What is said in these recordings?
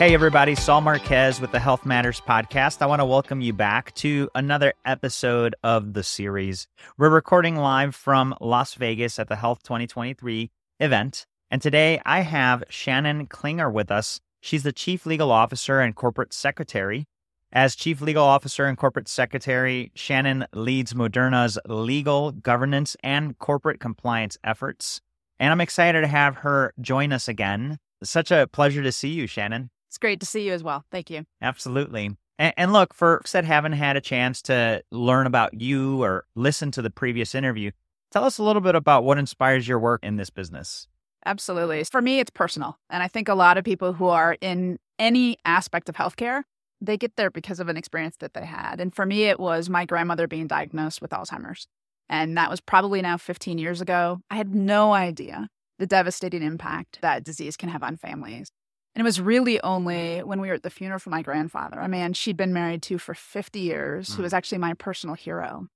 Hey, everybody, Saul Marquez with the Health Matters Podcast. I want to welcome you back to another episode of the series. We're recording live from Las Vegas at the Health 2023 event. And today I have Shannon Klinger with us. She's the Chief Legal Officer and Corporate Secretary. As Chief Legal Officer and Corporate Secretary, Shannon leads Moderna's legal, governance, and corporate compliance efforts. And I'm excited to have her join us again. Such a pleasure to see you, Shannon. It's great to see you as well. Thank you. Absolutely. And, and look, for folks that haven't had a chance to learn about you or listen to the previous interview, tell us a little bit about what inspires your work in this business. Absolutely. For me, it's personal. And I think a lot of people who are in any aspect of healthcare, they get there because of an experience that they had. And for me, it was my grandmother being diagnosed with Alzheimer's. And that was probably now 15 years ago. I had no idea the devastating impact that disease can have on families. And it was really only when we were at the funeral for my grandfather, a man she'd been married to for 50 years, mm. who was actually my personal hero.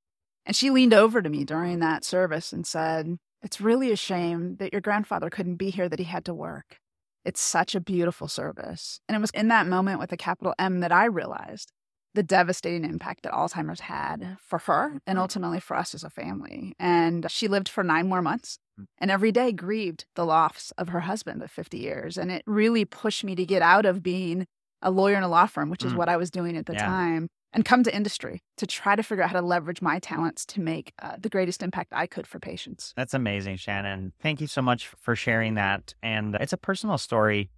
And she leaned over to me during that service and said, It's really a shame that your grandfather couldn't be here, that he had to work. It's such a beautiful service. And it was in that moment with a capital M that I realized the devastating impact that Alzheimer's had for her and mm. ultimately for us as a family. And she lived for nine more months mm. and every day grieved the loss of her husband of 50 years. And it really pushed me to get out of being a lawyer in a law firm, which is mm. what I was doing at the yeah. time, and come to industry to try to figure out how to leverage my talents to make uh, the greatest impact I could for patients. That's amazing, Shannon. Thank you so much for sharing that. And it's a personal story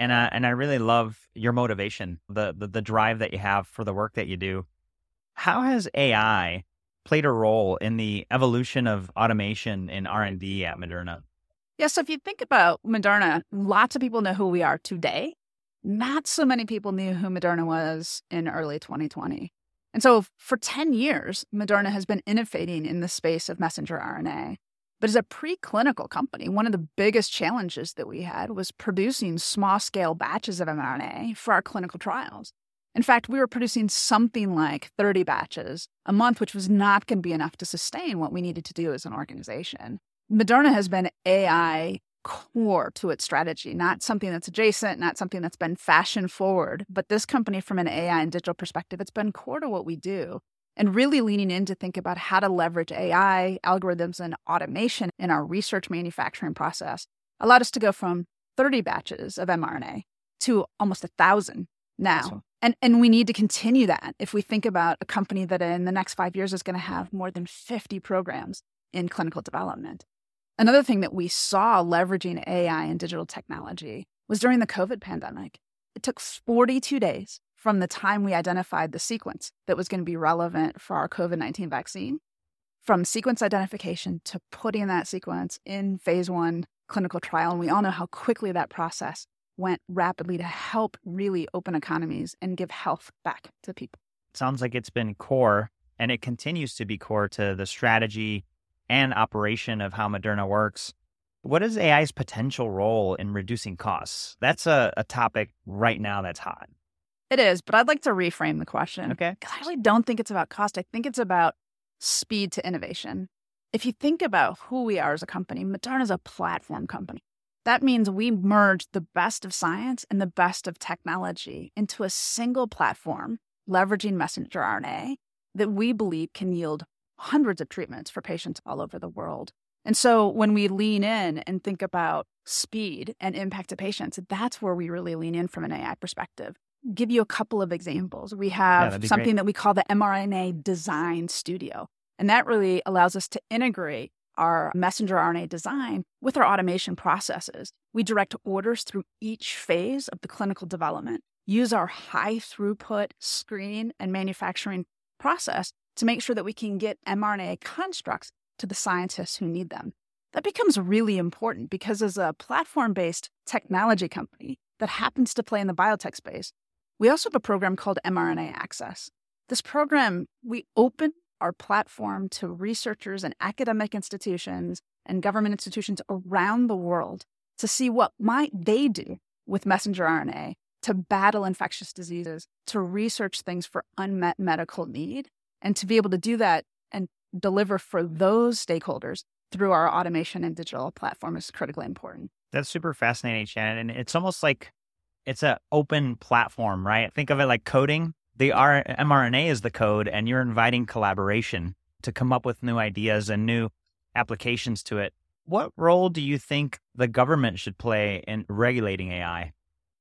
and uh, and I really love your motivation, the, the the drive that you have for the work that you do. How has AI played a role in the evolution of automation in R and D at Moderna? Yeah, so if you think about Moderna, lots of people know who we are today. Not so many people knew who Moderna was in early 2020. And so for 10 years, Moderna has been innovating in the space of messenger RNA. But as a preclinical company, one of the biggest challenges that we had was producing small scale batches of mRNA for our clinical trials. In fact, we were producing something like 30 batches a month, which was not going to be enough to sustain what we needed to do as an organization. Moderna has been AI core to its strategy, not something that's adjacent, not something that's been fashion forward, but this company, from an AI and digital perspective, it's been core to what we do and really leaning in to think about how to leverage AI, algorithms, and automation in our research manufacturing process allowed us to go from 30 batches of mRNA to almost a thousand now. Awesome. And, and we need to continue that if we think about a company that in the next five years is going to have more than 50 programs in clinical development. Another thing that we saw leveraging AI and digital technology was during the COVID pandemic. It took 42 days from the time we identified the sequence that was going to be relevant for our COVID 19 vaccine, from sequence identification to putting that sequence in phase one clinical trial. And we all know how quickly that process went rapidly to help really open economies and give health back to people. Sounds like it's been core and it continues to be core to the strategy and operation of how Moderna works. What is AI's potential role in reducing costs? That's a, a topic right now that's hot. It is, but I'd like to reframe the question. Okay. Because I really don't think it's about cost. I think it's about speed to innovation. If you think about who we are as a company, Moderna is a platform company. That means we merge the best of science and the best of technology into a single platform, leveraging messenger RNA that we believe can yield hundreds of treatments for patients all over the world. And so when we lean in and think about speed and impact to patients, that's where we really lean in from an AI perspective give you a couple of examples. We have yeah, something great. that we call the mRNA Design Studio. And that really allows us to integrate our messenger RNA design with our automation processes. We direct orders through each phase of the clinical development, use our high throughput screen and manufacturing process to make sure that we can get mRNA constructs to the scientists who need them. That becomes really important because, as a platform based technology company that happens to play in the biotech space, we also have a program called mRNA Access. This program, we open our platform to researchers and academic institutions and government institutions around the world to see what might they do with messenger RNA to battle infectious diseases, to research things for unmet medical need, and to be able to do that and deliver for those stakeholders through our automation and digital platform is critically important. That's super fascinating, Shannon. And it's almost like it's an open platform, right? Think of it like coding. The R- mRNA is the code, and you're inviting collaboration to come up with new ideas and new applications to it. What role do you think the government should play in regulating AI?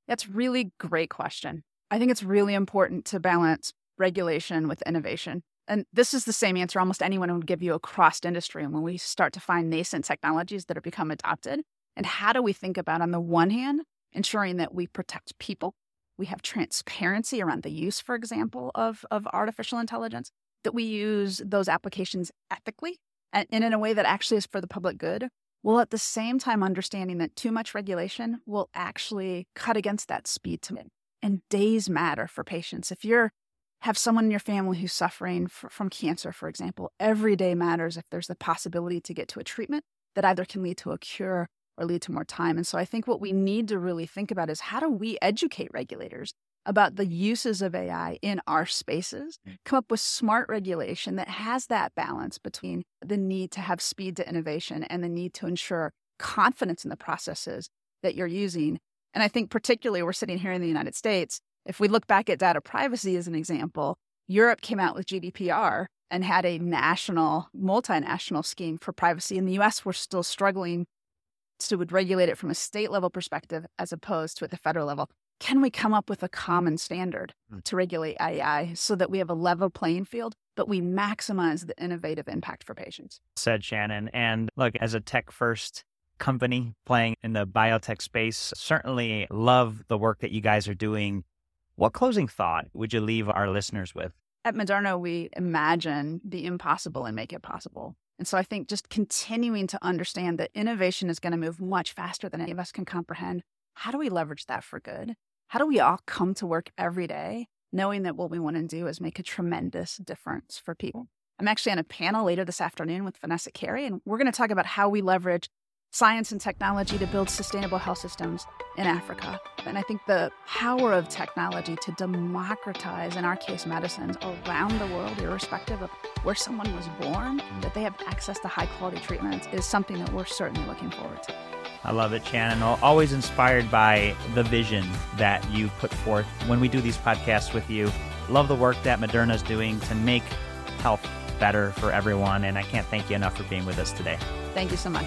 That's really great question. I think it's really important to balance regulation with innovation. And this is the same answer almost anyone would give you across industry. And when we start to find nascent technologies that have become adopted, and how do we think about, on the one hand, ensuring that we protect people, we have transparency around the use, for example, of, of artificial intelligence, that we use those applications ethically and, in a way that actually is for the public good, while at the same time understanding that too much regulation will actually cut against that speed to and days matter for patients. If you're have someone in your family who's suffering f- from cancer, for example, every day matters if there's the possibility to get to a treatment that either can lead to a cure or lead to more time. And so I think what we need to really think about is how do we educate regulators about the uses of AI in our spaces, mm. come up with smart regulation that has that balance between the need to have speed to innovation and the need to ensure confidence in the processes that you're using. And I think, particularly, we're sitting here in the United States, if we look back at data privacy as an example, Europe came out with GDPR and had a national, multinational scheme for privacy. In the US, we're still struggling to would regulate it from a state level perspective as opposed to at the federal level. Can we come up with a common standard hmm. to regulate AI so that we have a level playing field, but we maximize the innovative impact for patients? Said Shannon. And look, as a tech first company playing in the biotech space, certainly love the work that you guys are doing what closing thought would you leave our listeners with? At Moderna, we imagine the impossible and make it possible. And so I think just continuing to understand that innovation is going to move much faster than any of us can comprehend. How do we leverage that for good? How do we all come to work every day knowing that what we want to do is make a tremendous difference for people? I'm actually on a panel later this afternoon with Vanessa Kerry, and we're going to talk about how we leverage science and technology to build sustainable health systems in Africa. And I think the power of technology to democratize, in our case, medicines around the world, irrespective of where someone was born, that they have access to high quality treatments is something that we're certainly looking forward to. I love it, Shannon. Always inspired by the vision that you put forth when we do these podcasts with you. Love the work that Moderna is doing to make health better for everyone. And I can't thank you enough for being with us today. Thank you so much.